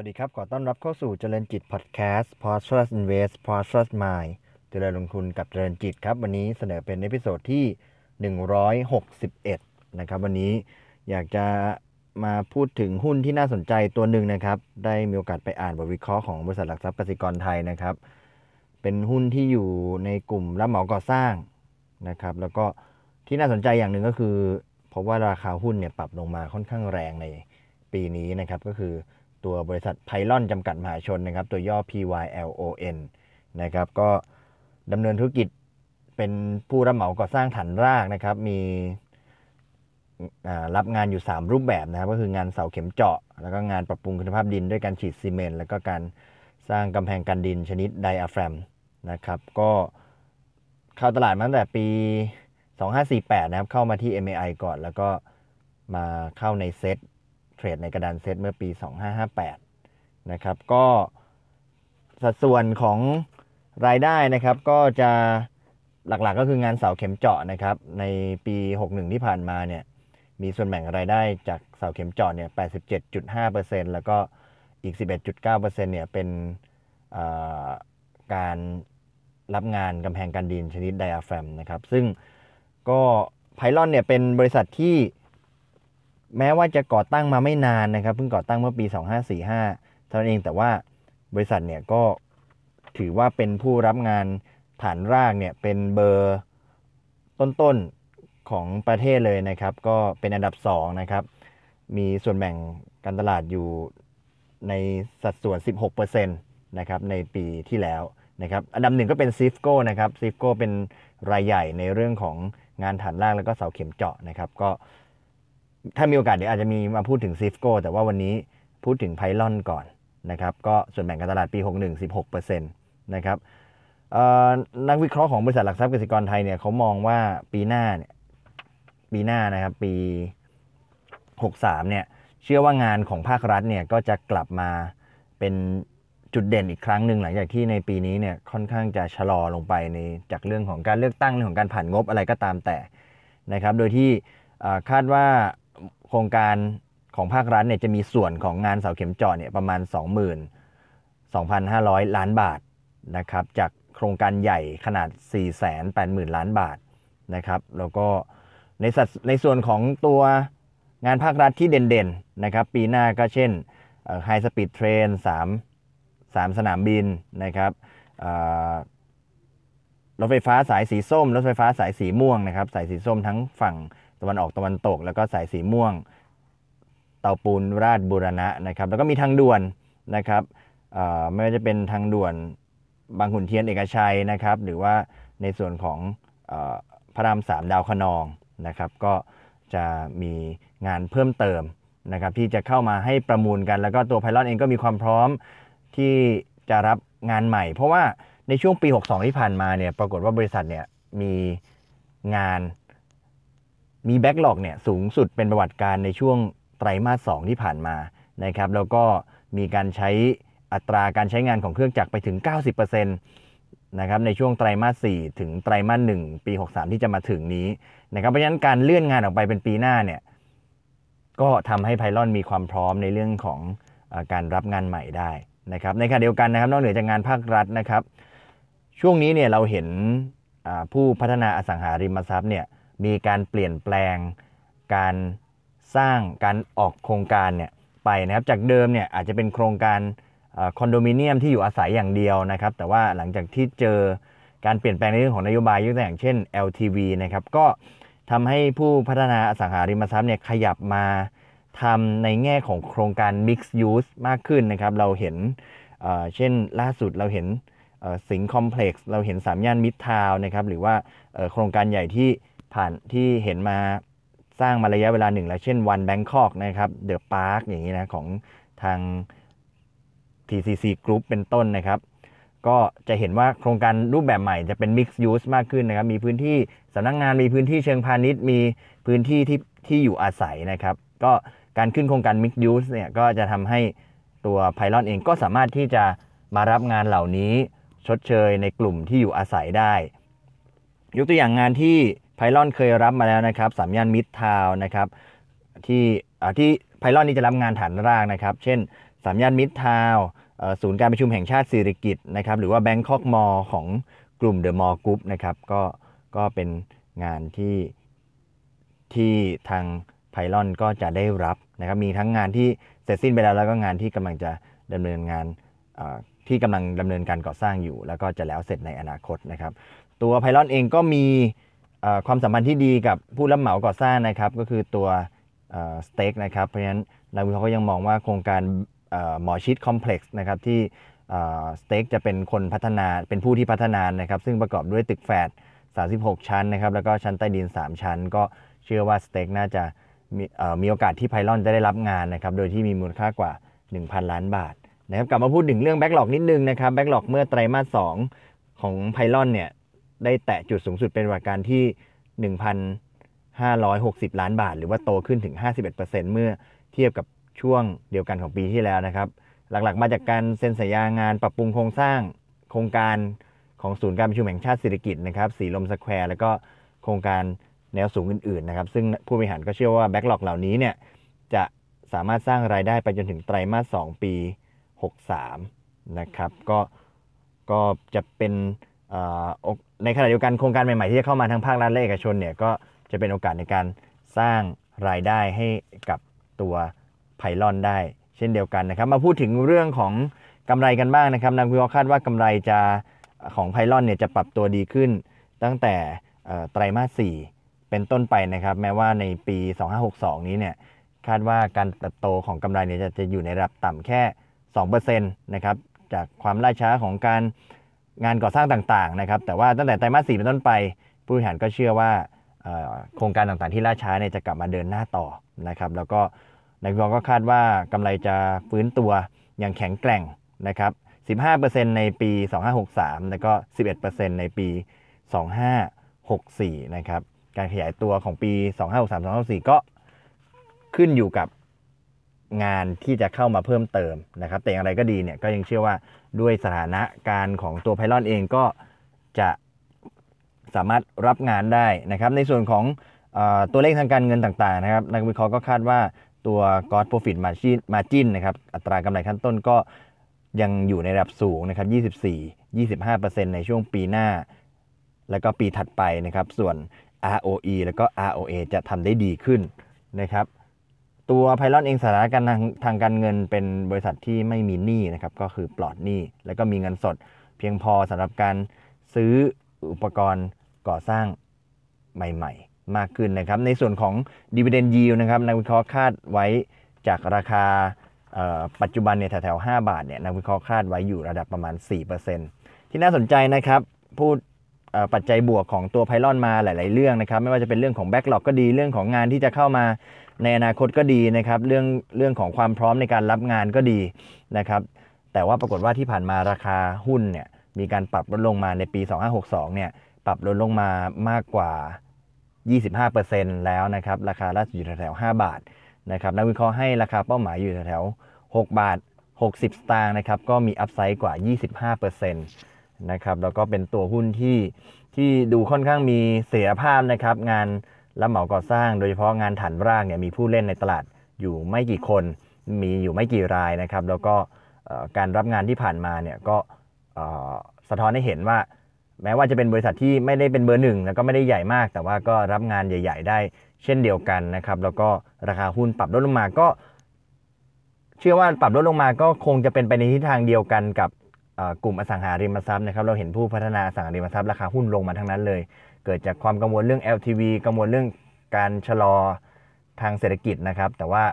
สวัสดีครับ ขอต้อนรับเข้าสู่เจริญจิตพอดแคสต์ p o s t r u s Invest p o s t r u s Mind เจริญลงทุนกับเจริญจิตครับ วันนี้เสนอเป็น episode ที่ 161 นะครับ วันนี้อยากจะมาพูดถึงหุ้นที่น่าสนใจตัวหนึ่งนะครับ ได้มีโอกาสไปอ่านบทวิเคราะห์ของบริษัทหลักทรัพย์กสิกรไทยนะครับ เป็นหุ้นที่อยู่ในกลุ่มรับเหมาก่อสร้างนะครับ แล้วก็ที่น่าสนใจอย่างหนึ่งก็คือ เพราะว่าราคาหุ้นเนี่ยปรับลงมาค่อนข้างแรงในปีนี้นะครับ ก็คือ ตัวบริษัทไพลอนจำกัดมหาชนนะครับ ตัวย่อ PYLON นะครับ ก็ดำเนินธุรกิจเป็นผู้รับเหมาก่อสร้างฐานรากนะครับ มีรับงานอยู่ 3 รูปแบบนะครับ ก็คืองานเสาเข็มเจาะ แล้วก็งานปรับปรุงคุณภาพดินด้วยการฉีดซีเมนต์แล้วก็การสร้างกำแพงกันดินชนิดไดอะแฟรมนะครับ ก็เข้าตลาดมาตั้งแต่ปี 2548 นะครับ เข้ามาที่ MAI ก่อน แล้วก็มาเข้าในเซต เทรดในกระดานเซตเมื่อปี 2558 นะครับ ก็สัดส่วนของรายได้นะครับ ก็จะหลักๆก็คืองานเสาเข็มเจาะนะครับ ในปี 61 ที่ผ่านมาเนี่ยมีส่วนแบ่งรายได้จากเสาเข็มเจาะเนี่ย 87.5%แล้วก็อีก 11.9%เนี่ยเป็นการรับงานกำแพงกันดินชนิดไดอะแฟมนะครับ ซึ่งก็ไพลอนเนี่ยเป็นบริษัทที่ แม้ว่าจะก่อตั้งมาไม่นานนะครับ เพิ่งก่อตั้งเมื่อปี 2545 เท่านั้นเองแต่ว่าบริษัทเนี่ยก็ถือว่าเป็นผู้รับงานฐานรากเนี่ยเป็นเบอร์ต้นๆของประเทศเลยนะครับ ก็เป็นอันดับ 2 นะครับ มีส่วนแบ่งการตลาดอยู่ในสัดส่วน 16%นะครับในปีที่แล้วนะครับอันดับหนึ่งก็เป็นซีฟโก้นะครับซีฟโก้เป็นรายใหญ่ในเรื่องของงานฐานรากแล้วก็เสาเข็มเจาะนะครับ ก็ ถ้ามีโอกาสเดี๋ยวอาจจะมีมาพูดถึงซีฟโก้แต่ว่าวันนี้พูดถึงไพลอนก่อนนะครับก็ส่วนแบ่งการตลาดปี 61 16%นะครับนักวิเคราะห์ของบริษัทหลักทรัพย์กสิกรไทยเนี่ยเขามองว่าปีหน้าเนี่ยปีหน้านะครับปี 63 เนี่ยเชื่อว่างานของภาครัฐเนี่ยก็จะกลับมาเป็นจุดเด่นอีกครั้งหนึ่งหลังจากที่ในปีนี้เนี่ยค่อนข้างจะชะลอลงไปในจากเรื่องของการเลือกตั้งเรื่องของการผ่านงบอะไรก็ตามแต่นะครับ โดยที่คาดว่า โครงการของภาครัฐเนี่ยจะมีส่วนของงานเสาเข็มเจาะเนี่ยประมาณ 22,500 ล้านบาทนะครับจากโครงการใหญ่ขนาด 480,000 ล้านบาทนะครับแล้วก็ในสัดในส่วนของตัวงานภาครัฐที่เด่นๆนะครับปีหน้าก็เช่น high speed train 3 3สนามบินนะครับรถไฟฟ้าสายสีส้ม รถไฟฟ้าสายสีม่วงนะครับ สายสีส้มทั้งฝั่ง ตะวันออกตะวันตก แล้วก็สายสีม่วง เตาปูนราษฎร์บูรณะนะครับ แล้วก็มีทางด่วนนะครับไม่ว่าจะเป็นทางด่วนบางขุนเทียนเอกชัยนะครับ หรือว่าในส่วนของพระรามสามดาวขนองนะครับ ก็จะมีงานเพิ่มเติมนะครับที่จะเข้ามาให้ประมูลกัน แล้วก็ตัวไพลอนเองก็มีความพร้อมที่จะรับงานใหม่ เพราะว่าในช่วงปี 62 ที่ผ่านมาเนี่ยปรากฏว่าบริษัทเนี่ยมีงาน มีแบ็กหลอกเนี่ยสูงสุดเป็นประวัติการในช่วงไตรมาส 2 ที่ผ่านมานะครับแล้วก็มีการใช้อัตราการใช้งานของเครื่องจักรไปถึง 90%นะครับในช่วงไตรมาส 4 ถึงไตรมาส 1 ปี 63 ที่จะมาถึงนี้นะครับเพราะฉะนั้นการเลื่อนงานออกไปเป็นปีหน้าเนี่ยก็ทำให้ไพลอนมีความพร้อมในเรื่องของอการรับงานใหม่ได้นะครับในขณะเดียวกันนะครับนอกเหนือจากงานภาครัฐนะครับ ช่วงนี้เนี่ยเราเห็นผู้พัฒนาอสังหาริมทรัพย์เนี่ย มีการเปลี่ยนแปลง การสร้างการออกโครงการเนี่ยไปนะครับจากเดิมเนี่ยอาจจะเป็นโครงการคอนโดมิเนียมที่อยู่อาศัยอย่างเดียวนะครับ แต่ว่าหลังจากที่เจอการเปลี่ยนแปลงในเรื่องของนโยบายยกตัวอย่างเช่น LTV นะครับก็ทำให้ผู้พัฒนาอสังหาริมทรัพย์เนี่ยขยับมาทำในแง่ของโครงการ Mixed Use มากขึ้นนะครับเราเห็นเช่นล่าสุดเราเห็นสิงคอมเพล็กซ์เราเห็นสามย่านมิดทาวนะครับหรือว่าโครงการใหญ่ที่ ผ่านที่เห็นมาสร้างมาระยะเวลาหนึ่งแล้ว เช่นวันแบงคอกนะครับเดอะพาร์คอย่างนี้นะของทาง TCC Group เป็นต้นนะครับ ก็จะเห็นว่าโครงการรูปแบบใหม่จะเป็น Mixed Use มากขึ้นนะครับ มีพื้นที่สำนักงงานมีพื้นที่เชิงพาณิชย์ มีพื้นที่ที่ที่อยู่อาศัยนะครับ ก็การขึ้นโครงการ Mixed Use เนี่ยก็จะทำให้ตัว Pylon เองก็สามารถที่จะมารับงานเหล่านี้ชดเชยในกลุ่มที่อยู่อาศัยได้ ยกตัวอย่างงานที่ ไพลอนเคยรับมาแล้วนะครับสามย่านมิตรทาวน์นะครับที่ที่ไพลอนนี่จะรับงานฐานรากนะครับ เช่นสามย่านมิตรทาวน์ศูนย์การประชุมแห่งชาติสิริกิติ์นะครับหรือว่าแบงค็อกมอลล์ของกลุ่มเดอะมอลล์กรุ๊ปนะครับก็ก็เป็นงานที่ที่ทางไพลอนก็จะได้รับนะครับมีทั้งงานที่เสร็จสิ้นไปแล้วแล้วก็งานที่กำลังจะดำเนินงานที่กำลังดำเนินการก่อสร้างอยู่ แล้วก็จะแล้วเสร็จในอนาคตนะครับ ตัวไพลอนเองก็มี ความสัมพันธ์ที่ดีกับผู้รับเหมาก่อสร้างนะครับ ก็คือตัวสเต็กนะครับ เพราะฉะนั้นนักวิเคราะห์ก็ยังมองว่าโครงการหมอชิดคอมเพล็กซ์นะครับที่สเต็กจะเป็นคนพัฒนาเป็นผู้ที่พัฒนานะครับ ซึ่งประกอบด้วยตึกแฝด36 ชั้นนะครับ แล้วก็ชั้นใต้ดิน 3 ชั้น ก็เชื่อว่าสเต็กน่าจะมีมีโอกาสที่ไพลอนจะได้รับงานนะครับ โดยที่มีมูลค่ากว่า 1,000 ล้านบาทนะครับกลับมาพูดถึงเรื่อง backlog นิดนึงนะครับ backlog เมื่อไตรมาส2ของไพลอนเนี่ย ได้แตะจุดสูงสุดเป็นประวัติการณ์ที่ 1,560 ล้านบาท หรือว่าโตขึ้นถึง 51%เมื่อเทียบกับช่วงเดียวกันของปีที่แล้วนะครับ หลักๆ มาจากการเซ็นสัญญางานปรับปรุงโครงสร้างโครงการของศูนย์การประชุมแห่งชาติสิริกิติ์นะครับสีลมสแควร์แล้วก็โครงการแนวสูงอื่นๆนะครับ ซึ่งผู้บริหารก็เชื่อว่า backlog เหล่านี้เนี่ยจะสามารถสร้างรายได้ไปจนถึงไตรมาส 2 ปี 63 นะครับ ก็ก็จะเป็น ในขณะเดียวกันโครงการใหม่ๆที่จะเข้ามาทั้งภาครัฐและเอกชนเนี่ยก็จะเป็นโอกาสในการสร้างรายได้ให้กับตัวไพลอนได้ เช่นเดียวกันนะครับ มาพูดถึงเรื่องของกำไรกันบ้างนะครับนักวิเคราะห์คาดว่ากำไรจะของไพลอนเนี่ยจะปรับตัวดีขึ้น ตั้งแต่ไตรมาส 4 เป็นต้นไปนะครับ แม้ว่าในปี 2562 นี้เนี่ยคาดว่าการเติบโตของกำไรเนี่ยจะจะอยู่ในระดับต่ำแค่ 2%นะครับจากความล่าช้าของการ งานก่อสร้างต่างๆนะครับแต่ว่าตั้งแต่ไตรมาส4เป็นต้นไป ผู้บริหารก็เชื่อว่าโครงการต่างๆที่ล่าช้าเนี่ยจะกลับมาเดินหน้าต่อนะครับแล้วก็นักวิเคราะห์ก็คาดว่ากำไรจะฟื้นตัวอย่างแข็งแกร่งนะครับ 15%ในปี 2563 แล้วก็ 11%ในปี 2564 นะครับ การขยายตัวของปี 2563 2564 ก็ขึ้นอยู่กับ งานที่จะเข้ามาเพิ่มเติมนะครับ แต่อย่างไรก็ดีเนี่ยก็ยังเชื่อว่าด้วยสถานะการของตัวไพลอนเองก็จะสามารถรับงานได้นะครับ ในส่วนของอตัวเลขทางการเงินต่างๆนะครับ นักวิเคราะห์ก็คาดว่าตัว God Profit Margin Margin นะครับอัตรากำไรขั้นต้นก็ยังอยู่ในระดับสูงนะครับ 24 25%ในช่วงปีหน้า แล้วก็ปีถัดไปนะครับ ส่วน ROE แล้วก็ ROA จะทำได้ดีขึ้นนะครับ ตัวไพลอนเองสถานการณ์ทางทางการเงินเป็นบริษัทที่ไม่มีหนี้นะครับก็คือปลอดหนี้ แล้วก็มีเงินสด เพียงพอสำหรับการซื้ออุปกรณ์ก่อสร้างใหม่ ๆ มากขึ้นนะครับ ในส่วนของ Dividend Yield นะครับนักวิเคราะห์คาดไว้จากราคาปัจจุบันเนี่ยแถวๆ 5 บาทเนี่ยนักวิเคราะห์คาดไว้อยู่ระดับประมาณ 4%ที่น่าสนใจนะครับพูดปัจจัยบวกของตัวไพลอนมาหลาย ๆ เรื่องนะครับ ไม่ว่าจะเป็นเรื่องของแบ็กหลอกก็ดีเรื่องของงานที่จะเข้ามา ในอนาคตก็ดีนะครับเรื่องเรื่องของความพร้อมในการรับงานก็ดีนะครับแต่ว่าปรากฏว่าที่ผ่านมาราคาหุ้นเนี่ยมีการปรับลดลงมาในปี 2562เนี่ยปรับลดลงมามากกว่า 25%แล้วนะครับราคาล่าสุดอยู่แถวๆ5บาทนะครับนักวิเคราะห์ให้ราคาเป้าหมายอยู่แถวๆ6บาท 60 สตางค์นะครับก็มีอัพไซด์กว่า 25%นะครับแล้วก็เป็นตัวหุ้นที่ที่ดูค่อนข้างมีเสียภาพนะครับงาน รับเหมาก่อสร้างโดยเฉพาะงานฐานรากเนี่ยมีผู้เล่นในตลาดอยู่ไม่กี่คน มีอยู่ไม่กี่รายนะครับ แล้วก็การรับงานที่ผ่านมาเนี่ยก็สะท้อนให้เห็นว่า แม้ว่าจะเป็นบริษัทที่ไม่ได้เป็นเบอร์หนึ่งแล้วก็ไม่ได้ใหญ่มาก แต่ว่าก็รับงานใหญ่ ๆ ได้เช่นเดียวกันนะครับ แล้วก็ราคาหุ้นปรับลดลงมาก็ เชื่อว่าปรับลดลงมาก็คงจะเป็นไปในทิศทางเดียวกันกับกลุ่มอสังหาริมทรัพย์นะครับ เราเห็นผู้พัฒนาอสังหาริมทรัพย์ราคาหุ้นลงมาทั้งนั้นเลย เกิดจากความกังวลเรื่อง LTV กังวลเรื่องการชะลอทางเศรษฐกิจนะครับ แต่ว่า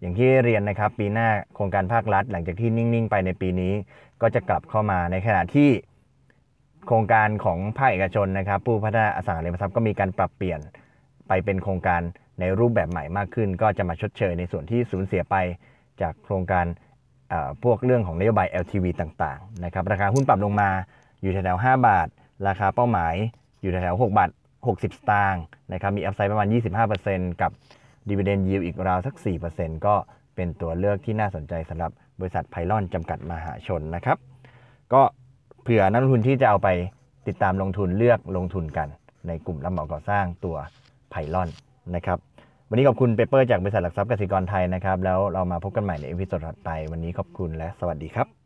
อย่างที่เรียนนะครับ ปีหน้าโครงการภาครัฐ หลังจากที่นิ่ง ๆ ไปในปีนี้ ก็จะกลับเข้ามาในขณะที่โครงการของภาคเอกชนนะครับ ผู้พัฒนาอสังหาริมทรัพย์ก็มีการปรับเปลี่ยนไปเป็นโครงการในรูปแบบใหม่มากขึ้น ก็จะมาชดเชยในส่วนที่สูญเสียไปจากโครงการพวกเรื่องของนโยบาย LTV ต่างๆนะครับราคาหุ้นปรับลงมาอยู่แถวๆ5บาท ราคาเป้าหมาย อยู่แถว6บาท60 สตางค์นะครับ มีอัพไซด์ประมาณ 25%กับดีเวเดนยิวอีกราวสัก 4%ก็เป็นตัวเลือกที่น่าสนใจสำหรับบริษัทไพลอนจำกัดมหาชนนะครับ ก็เผื่อนักลงทุนที่จะเอาไปติดตามลงทุนเลือกลงทุนกัน ในกลุ่มรับเหมาก่อสร้างตัวไพลอนนะครับ วันนี้ขอบคุณ paper จากบริษัทหลักทรัพย์กสิกรไทยนะครับ แล้วเรามาพบกันใหม่ใน episode ถัดไป วันนี้ขอบคุณและสวัสดีครับ